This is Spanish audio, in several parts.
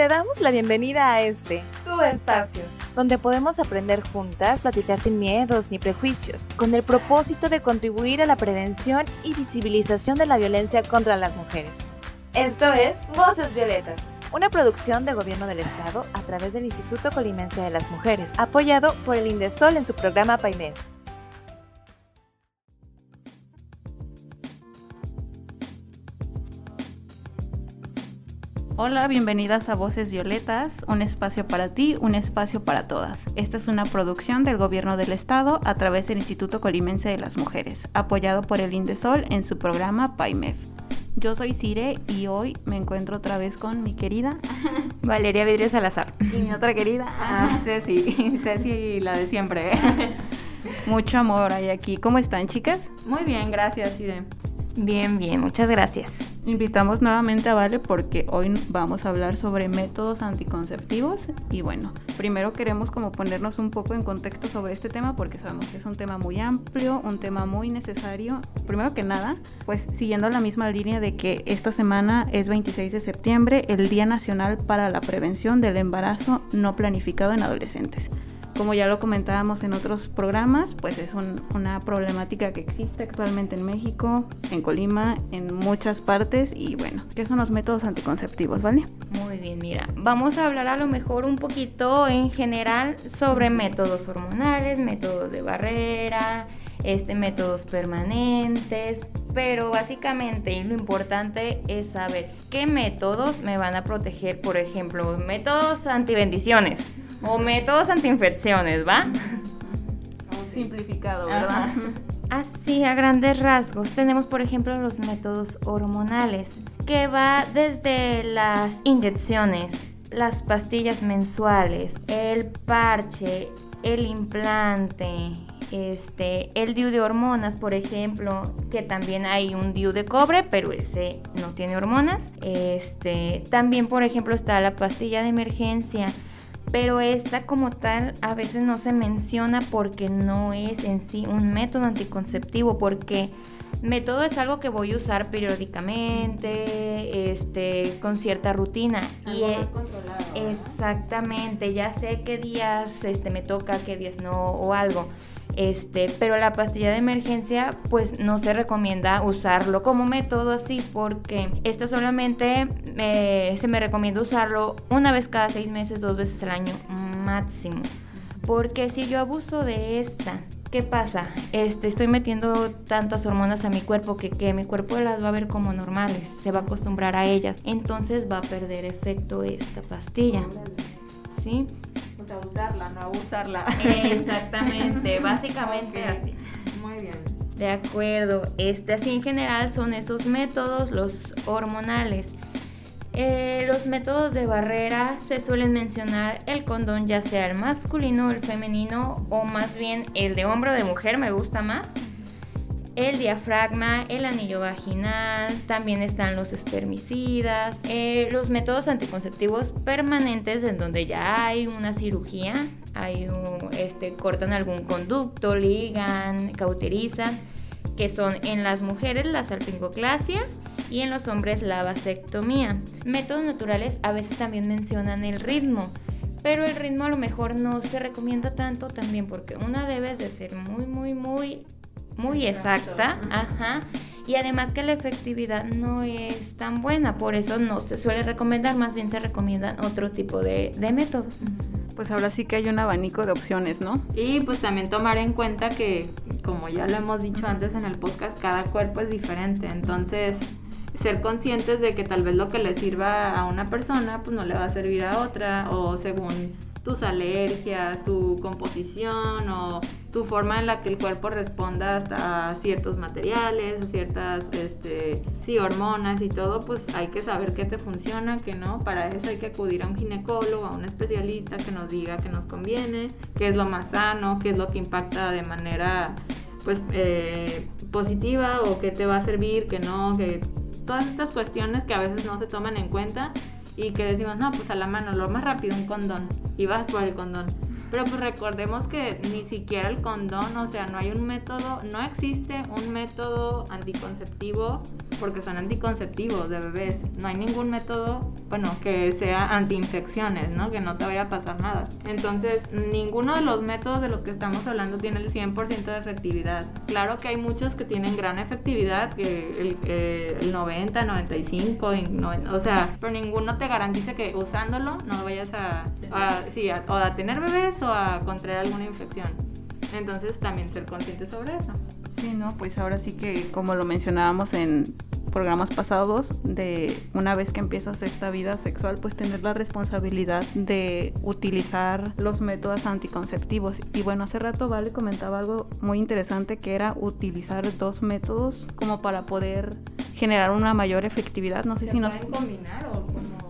Te damos la bienvenida a este, tu espacio, donde podemos aprender juntas, platicar sin miedos ni prejuicios, con el propósito de contribuir a la prevención y visibilización de la violencia contra las mujeres. Esto es Voces Violetas, una producción de Gobierno del Estado a través del Instituto Colimense de las Mujeres, apoyado por el Indesol en su programa PAIMED. Hola, bienvenidas a Voces Violetas, un espacio para ti, un espacio para todas. Esta es una producción del Gobierno del Estado a través del Instituto Colimense de las Mujeres, apoyado por el Indesol en su programa PAIMEF. Yo soy Cire y hoy me encuentro otra vez con mi querida Valeria Vidrio Salazar. Y mi otra querida, ah, Ceci, Ceci la de siempre. Mucho amor hay aquí. ¿Cómo están, chicas? Muy bien, gracias, Cire. Bien, bien, muchas gracias. Invitamos nuevamente a Vale porque hoy vamos a hablar sobre métodos anticonceptivos y bueno, primero queremos como ponernos un poco en contexto sobre este tema porque sabemos que es un tema muy amplio, un tema muy necesario. Primero que nada, pues siguiendo la misma línea de que esta semana es 26 de septiembre, el Día Nacional para la Prevención del Embarazo No Planificado en Adolescentes. Como ya lo comentábamos en otros programas, pues es una problemática que existe actualmente en México, en Colima, en muchas partes y bueno, ¿qué son los métodos anticonceptivos, vale? Muy bien, mira, vamos a hablar a lo mejor un poquito en general sobre métodos hormonales, métodos de barrera, este, métodos permanentes, pero básicamente lo importante es saber qué métodos me van a proteger, por ejemplo, métodos antibendiciones o métodos antiinfecciones, ¿va? Simplificado, ¿verdad? Así, a grandes rasgos, tenemos por ejemplo los métodos hormonales, que va desde las inyecciones, las pastillas mensuales, el parche, el implante, este, el DIU de hormonas, por ejemplo, que también hay un DIU de cobre, pero ese no tiene hormonas. Este, también, por ejemplo, está la pastilla de emergencia pero esta como tal a veces no se menciona porque no es en sí un método anticonceptivo, porque método es algo que voy a usar periódicamente, este, con cierta rutina. y es, controlado. Exactamente, ya sé qué días este, me toca, qué días no, o algo. Este, pero la pastilla de emergencia pues no se recomienda usarlo como método así porque esto solamente eh, se me recomienda usarlo una vez cada seis meses, dos veces al año máximo. Porque si yo abuso de esta, ¿qué pasa? Este, estoy metiendo tantas hormonas a mi cuerpo que, que mi cuerpo las va a ver como normales, se va a acostumbrar a ellas, entonces va a perder efecto esta pastilla. ¿Sí? Usarla, no abusarla. Exactamente, básicamente así. Muy bien. De acuerdo, este así en general son esos métodos, los hormonales. Eh, los métodos de barrera se suelen mencionar el condón ya sea el masculino, el femenino o más bien el de hombre o de mujer, me gusta más el diafragma, el anillo vaginal, también están los espermicidas, eh, los métodos anticonceptivos permanentes en donde ya hay una cirugía, hay este, cortan algún conducto, ligan, cauterizan, que son en las mujeres la salpingoclasia y en los hombres la vasectomía. Métodos naturales a veces también mencionan el ritmo. Pero el ritmo a lo mejor no se recomienda tanto también porque una debe de ser muy, muy, muy muy exacta, ajá, y además que la efectividad no es tan buena, por eso no se suele recomendar, más bien se recomiendan otro tipo de, de métodos. Pues ahora sí que hay un abanico de opciones, ¿no? Y pues también tomar en cuenta que, como ya lo hemos dicho antes en el podcast, cada cuerpo es diferente, entonces ser conscientes de que tal vez lo que le sirva a una persona, pues no le va a servir a otra, o según tus alergias, tu composición o tu forma en la que el cuerpo responda a ciertos materiales, a ciertas este, sí, hormonas y todo, pues hay que saber qué te funciona, qué no. Para eso hay que acudir a un ginecólogo, a un especialista que nos diga qué nos conviene, qué es lo más sano, qué es lo que impacta de manera pues eh, positiva o qué te va a servir, qué no, que todas estas cuestiones que a veces no se toman en cuenta y que decimos, no, pues a la mano, lo más rápido, un condón. Y vas por el condón. Pero pues recordemos que ni siquiera el condón, o sea, no hay un método, no existe un método anticonceptivo porque son anticonceptivos de bebés. No hay ningún método, bueno, que sea antiinfecciones, ¿no? Que no te vaya a pasar nada. Entonces, ninguno de los métodos de los que estamos hablando tiene el 100% de efectividad. Claro que hay muchos que tienen gran efectividad, que el, el 90, 95, o sea, pero ninguno te garantiza que usándolo no vayas a, sí, o a tener bebés o a contraer alguna infección. Entonces también ser consciente sobre eso. Sí, no, pues ahora sí que como lo mencionábamos en programas pasados, de una vez que empiezas esta vida sexual, pues tener la responsabilidad de utilizar los métodos anticonceptivos. Y bueno, hace rato Vale comentaba algo muy interesante que era utilizar dos métodos como para poder generar una mayor efectividad. No sé si nos... pueden combinar o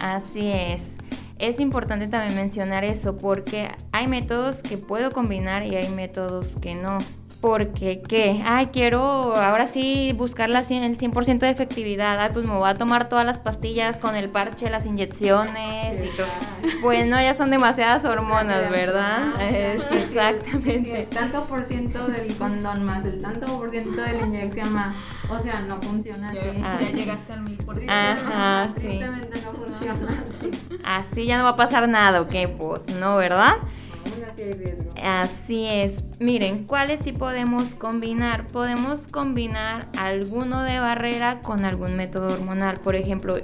Así es. Es importante también mencionar eso porque hay métodos que puedo combinar y hay métodos que no porque qué, ay, quiero ahora sí buscar el 100% de efectividad, ay, pues me voy a tomar todas las pastillas con el parche, las inyecciones y todo. Pues no, ya son demasiadas hormonas, ¿verdad? Este, exactamente. tanto por ciento del condón más el tanto por ciento de la inyección más, o sea, no funciona así. Ah. Ya llegaste al mil por ciento. Ajá, sí. no funciona así. Así ya no va a pasar nada, ¿ok? Pues no, ¿verdad? Así es. Miren, ¿cuáles sí podemos combinar? Podemos combinar alguno de barrera con algún método hormonal. Por ejemplo,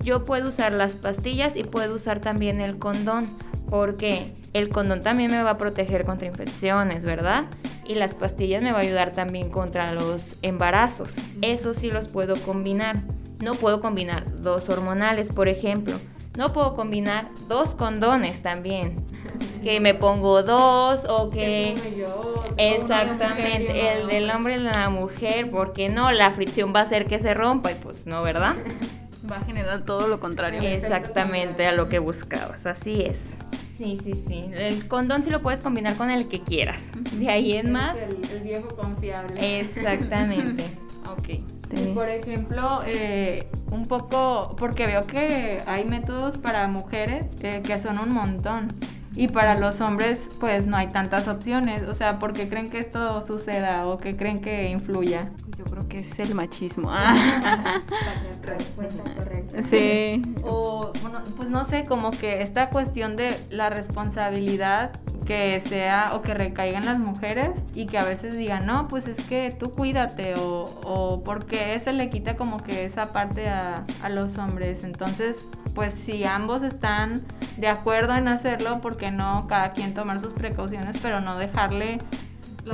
yo puedo usar las pastillas y puedo usar también el condón. Porque el condón también me va a proteger contra infecciones, ¿verdad? Y las pastillas me va a ayudar también contra los embarazos. Eso sí los puedo combinar. No puedo combinar dos hormonales, por ejemplo. No puedo combinar dos condones también que me pongo dos o que... Exactamente, el del hombre y la mujer, porque no, la fricción va a hacer que se rompa y pues no, ¿verdad? Va a generar todo lo contrario. Exactamente a lo que buscabas, así es. Sí, sí, sí. El condón sí lo puedes combinar con el que quieras. De ahí en más. El, viejo confiable. Exactamente. ok. por ejemplo, eh, un poco, porque veo que hay métodos para mujeres eh, que son un montón. Y para los hombres, pues no hay tantas opciones. O sea, ¿por qué creen que esto suceda o qué creen que influya? Yo creo que es el machismo. sí. O, bueno, pues no sé, como que esta cuestión de la responsabilidad que sea o que recaigan las mujeres y que a veces digan, no, pues es que tú cuídate o, o porque se le quita como que esa parte a, a los hombres. Entonces, pues si ambos están de acuerdo en hacerlo, porque no cada quien tomar sus precauciones, pero no dejarle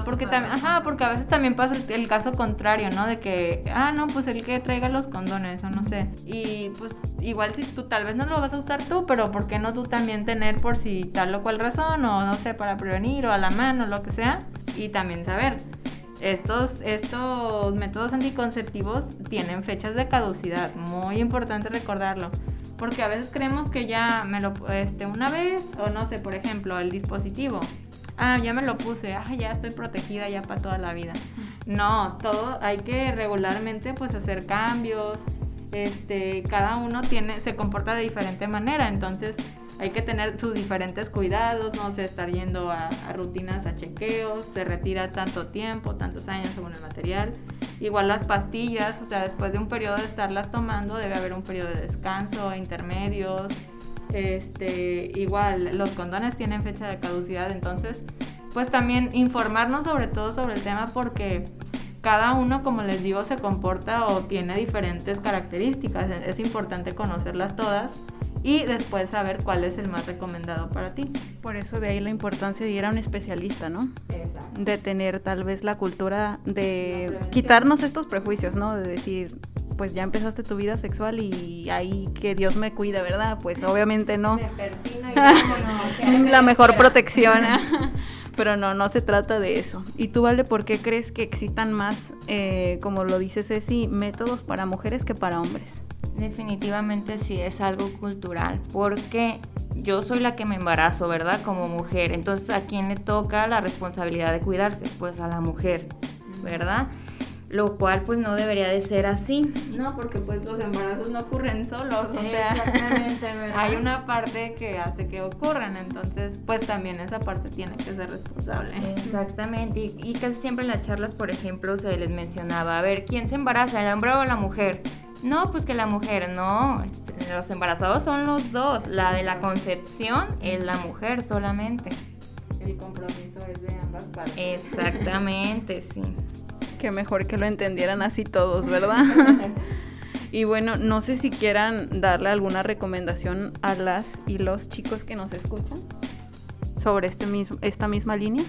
porque también, ajá, porque a veces también pasa el, caso contrario, ¿no? De que, ah, no, pues el que traiga los condones o no sé. Y pues igual si tú tal vez no lo vas a usar tú, pero ¿por qué no tú también tener por si tal o cual razón o no sé, para prevenir o a la mano, lo que sea? Y también saber. Estos, estos métodos anticonceptivos tienen fechas de caducidad, muy importante recordarlo porque a veces creemos que ya me lo este una vez o no sé, por ejemplo, el dispositivo ah, ya me lo puse, ah, ya estoy protegida ya para toda la vida. No, todo hay que regularmente pues hacer cambios. Este, cada uno tiene se comporta de diferente manera, entonces hay que tener sus diferentes cuidados, no sé, estar yendo a, rutinas, a chequeos, se retira tanto tiempo, tantos años según el material. Igual las pastillas, o sea, después de un periodo de estarlas tomando debe haber un periodo de descanso, intermedios, este, igual, los condones tienen fecha de caducidad, entonces, pues también informarnos sobre todo sobre el tema porque cada uno, como les digo, se comporta o tiene diferentes características. Es importante conocerlas todas y después saber cuál es el más recomendado para ti. Por eso de ahí la importancia de ir a un especialista, ¿no? Exacto. De tener tal vez la cultura de quitarnos estos prejuicios, ¿no? De decir, pues ya empezaste tu vida sexual y ahí que Dios me cuida, ¿verdad? Pues obviamente no. la mejor protección. Pero no, no se trata de eso. ¿Y tú, Vale, por qué crees que existan más, eh, como lo dice Ceci, métodos para mujeres que para hombres? Definitivamente sí es algo cultural, porque yo soy la que me embarazo, ¿verdad? Como mujer. Entonces, ¿a quién le toca la responsabilidad de cuidarse? Pues a la mujer, ¿verdad? lo cual pues no debería de ser así. No, porque pues los embarazos no ocurren solos, o sea, Exactamente, ¿verdad? hay una parte que hace que ocurran, entonces pues también esa parte tiene que ser responsable. Exactamente, y, y casi siempre en las charlas, por ejemplo, se les mencionaba, a ver, ¿quién se embaraza, el hombre o la mujer? No, pues que la mujer, no, los embarazados son los dos, la de la concepción es la mujer solamente. El compromiso es de ambas partes. Exactamente, sí. Qué mejor que lo entendieran así todos, ¿verdad? y bueno, no sé si quieran darle alguna recomendación a las y los chicos que nos escuchan sobre este mismo, esta misma línea.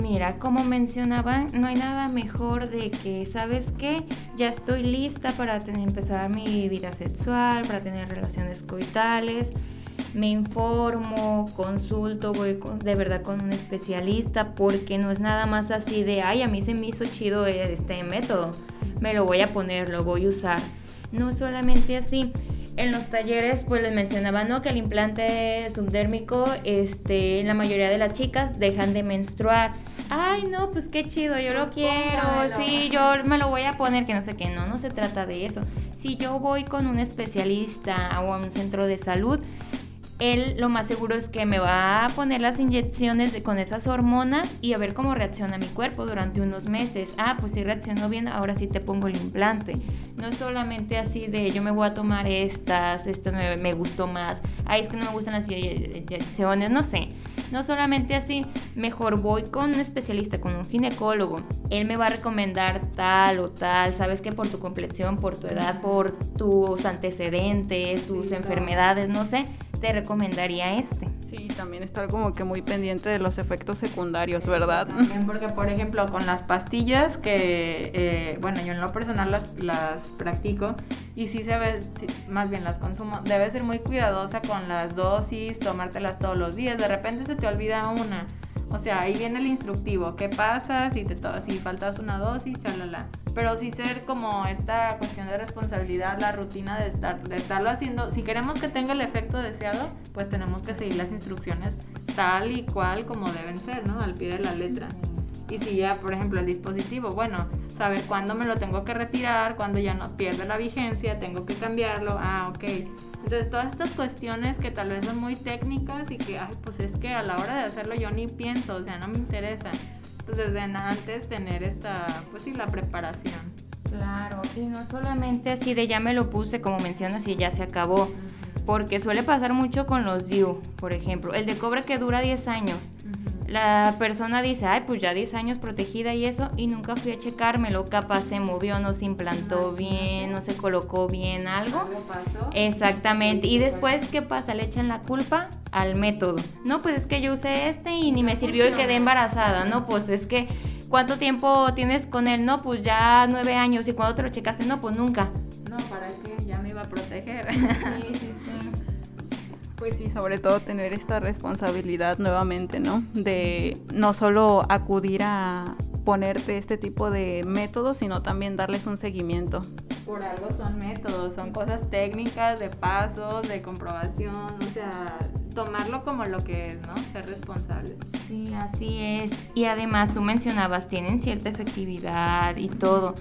Mira, como mencionaban, no hay nada mejor de que, ¿sabes qué? Ya estoy lista para empezar mi vida sexual, para tener relaciones coitales. Me informo, consulto, voy de verdad con un especialista porque no es nada más así de, ay, a mí se me hizo chido este método, me lo voy a poner, lo voy a usar. No solamente así. En los talleres, pues les mencionaba, ¿no? Que el implante subdérmico, este, la mayoría de las chicas dejan de menstruar. Ay, no, pues qué chido, yo lo quiero, póngamelo. sí, yo me lo voy a poner, que no sé qué, no, no se trata de eso. Si yo voy con un especialista o a un centro de salud, él lo más seguro es que me va a poner las inyecciones de- con esas hormonas y a ver cómo reacciona mi cuerpo durante unos meses. Ah, pues si reaccionó bien, ahora sí te pongo el implante. No es solamente así de yo me voy a tomar estas, esto me, me gustó más. Ay, es que no me gustan las inyecciones, no sé. No solamente así, mejor voy con un especialista, con un ginecólogo. Él me va a recomendar tal o tal, sabes que por tu complexión, por tu edad, por tus antecedentes, tus Sí, enfermedades, no sé, te recomendaría este. Sí, también estar como que muy pendiente de los efectos secundarios, ¿verdad? También porque, por ejemplo, con las pastillas que, eh, bueno, yo en lo personal las, las practico y sí se ve, más bien las consumo, debes ser muy cuidadosa con las dosis, tomártelas todos los días, de repente se te olvida una. O sea, ahí viene el instructivo, ¿qué pasa si te si faltas una dosis, chalala? Pero sí ser como esta cuestión de responsabilidad, la rutina de estar de estarlo haciendo, si queremos que tenga el efecto deseado, pues tenemos que seguir las instrucciones tal y cual como deben ser, ¿no? Al pie de la letra. Y si ya, por ejemplo, el dispositivo, bueno, saber cuándo me lo tengo que retirar, cuándo ya no pierde la vigencia, tengo que cambiarlo, ah, ok. Entonces, todas estas cuestiones que tal vez son muy técnicas y que, ay, pues es que a la hora de hacerlo yo ni pienso, o sea, no me interesa. Pues desde antes tener esta, pues sí, la preparación. Claro, y no solamente así de ya me lo puse, como mencionas, y ya se acabó. Porque suele pasar mucho con los DIU, por ejemplo. El de cobre que dura 10 años. La persona dice, ay, pues ya 10 años protegida y eso, y nunca fui a checármelo. Capaz se movió, no se implantó bien, no se colocó bien algo. ¿Algo pasó? Exactamente. Y después, ¿qué pasa? Le echan la culpa al método. No, pues es que yo usé este y ni me sirvió y quedé embarazada. No, pues es que, ¿cuánto tiempo tienes con él? No, pues ya nueve años. ¿Y cuándo te lo checaste? No, pues nunca. No, ¿para qué? Ya me iba a proteger. Sí, sí. Pues sí, sobre todo tener esta responsabilidad nuevamente, ¿no? De no solo acudir a ponerte este tipo de métodos, sino también darles un seguimiento. Por algo son métodos, son cosas técnicas, de pasos, de comprobación, o sea, tomarlo como lo que es, ¿no? Ser responsables. Sí, así es. Y además tú mencionabas, tienen cierta efectividad y todo.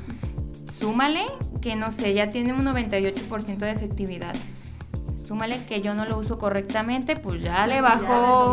Súmale que no sé, ya tiene un 98% de efectividad. Súmale que yo no lo uso correctamente, pues ya le Ya bajó.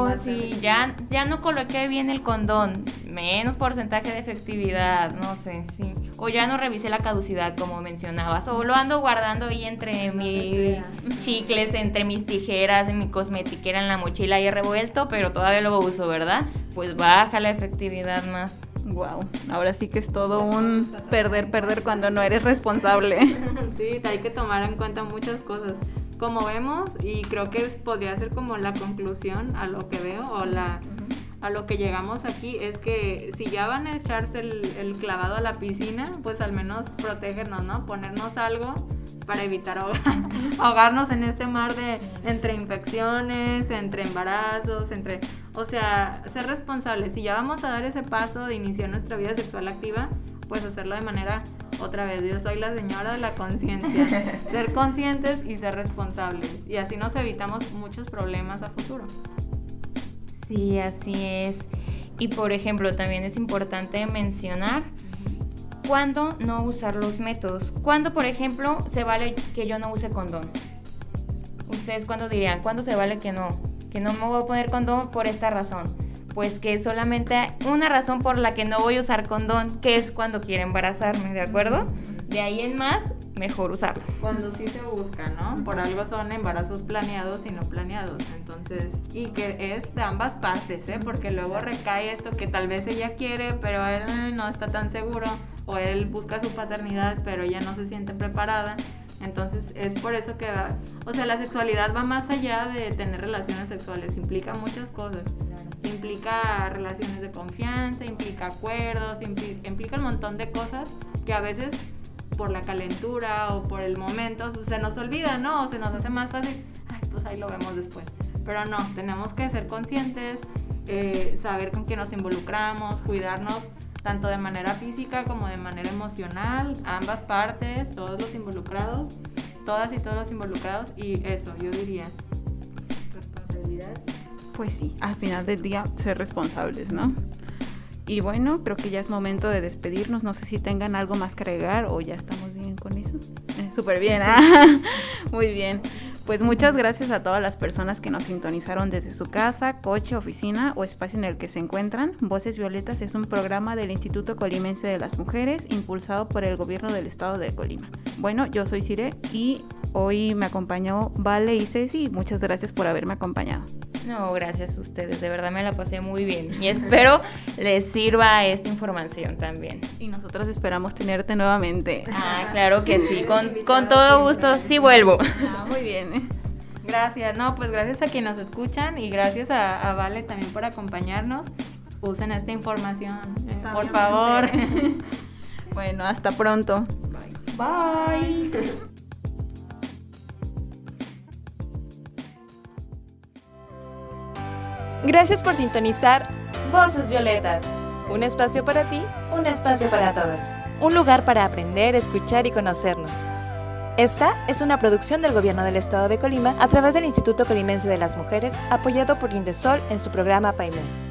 le tomaste Sí, ya, ya no coloqué bien el condón. Menos porcentaje de efectividad, no sé, sí. O ya no revisé la caducidad, como mencionabas. O lo ando guardando ahí entre mis chicles, entre mis tijeras, en mi cosmetiquera, en la mochila ahí revuelto, pero todavía lo uso, ¿verdad? Pues baja la efectividad más. Wow, ahora sí que es todo un perder, perder cuando no eres responsable. Sí, hay que tomar en cuenta muchas cosas. Como vemos, y creo que podría ser como la conclusión a lo que veo o la a lo que llegamos aquí es que si ya van a echarse el, clavado a la piscina, pues al menos protegernos, ¿no? Ponernos algo para evitar ahogar- ahogarnos en este mar de entre infecciones, entre embarazos, entre, o sea, ser responsables. Si ya vamos a dar ese paso de iniciar nuestra vida sexual activa, pues hacerlo de manera otra vez. Yo soy la señora de la conciencia. ser conscientes y ser responsables. Y así nos evitamos muchos problemas a futuro. Sí, así es. Y por ejemplo, también es importante mencionar ¿cuándo no usar los métodos? ¿Cuándo, por ejemplo, se vale que yo no use condón? ¿Ustedes cuándo dirían? ¿Cuándo se vale que no? Que no me voy a poner condón por esta razón. Pues que solamente una razón por la que no voy a usar condón, que es cuando quiero embarazarme, ¿de acuerdo? De ahí en más, mejor usarlo. Cuando sí se busca, ¿no? Por algo son embarazos planeados y no planeados. Entonces, y que es de ambas partes, ¿eh? Porque luego recae esto que tal vez ella quiere, pero él no está tan seguro. O él busca su paternidad, pero ella no se siente preparada. Entonces es por eso que, va, o sea, la sexualidad va más allá de tener relaciones sexuales, implica muchas cosas. Implica relaciones de confianza, implica acuerdos, implica, implica un montón de cosas que a veces por la calentura o por el momento se nos olvida, ¿no? O se nos hace más fácil, ay, pues ahí lo vemos después. Pero no, tenemos que ser conscientes, eh, saber con quién nos involucramos, cuidarnos tanto de manera física como de manera emocional, ambas partes, todos los involucrados, todas y todos los involucrados y eso, yo diría, responsabilidad. Pues sí, al final del día ser responsables, ¿no? Y bueno, creo que ya es momento de despedirnos. No sé si tengan algo más que agregar o ya estamos bien con eso. Eh, Súper bien, ¿ah? Muy bien. Pues muchas gracias a todas las personas que nos sintonizaron desde su casa, coche, oficina o espacio en el que se encuentran. Voces Violetas es un programa del Instituto Colimense de las Mujeres impulsado por el gobierno del estado de Colima. Bueno, yo soy Cire y hoy me acompañó Vale y Ceci. Muchas gracias por haberme acompañado. No, gracias a ustedes, de verdad me la pasé muy bien y espero les sirva esta información también. Y nosotros esperamos tenerte nuevamente. Ah, claro que sí, con, con todo gusto, sí vuelvo. Ah, muy bien. Gracias, no, pues gracias a quienes nos escuchan y gracias a, a Vale también por acompañarnos. Usen esta información, eh, por favor. bueno, hasta pronto. Bye. Gracias por sintonizar Voces Violetas. Un espacio para ti, un espacio para todas. Un lugar para aprender, escuchar y conocernos. Esta es una producción del Gobierno del Estado de Colima a través del Instituto Colimense de las Mujeres, apoyado por Indesol en su programa PAIME.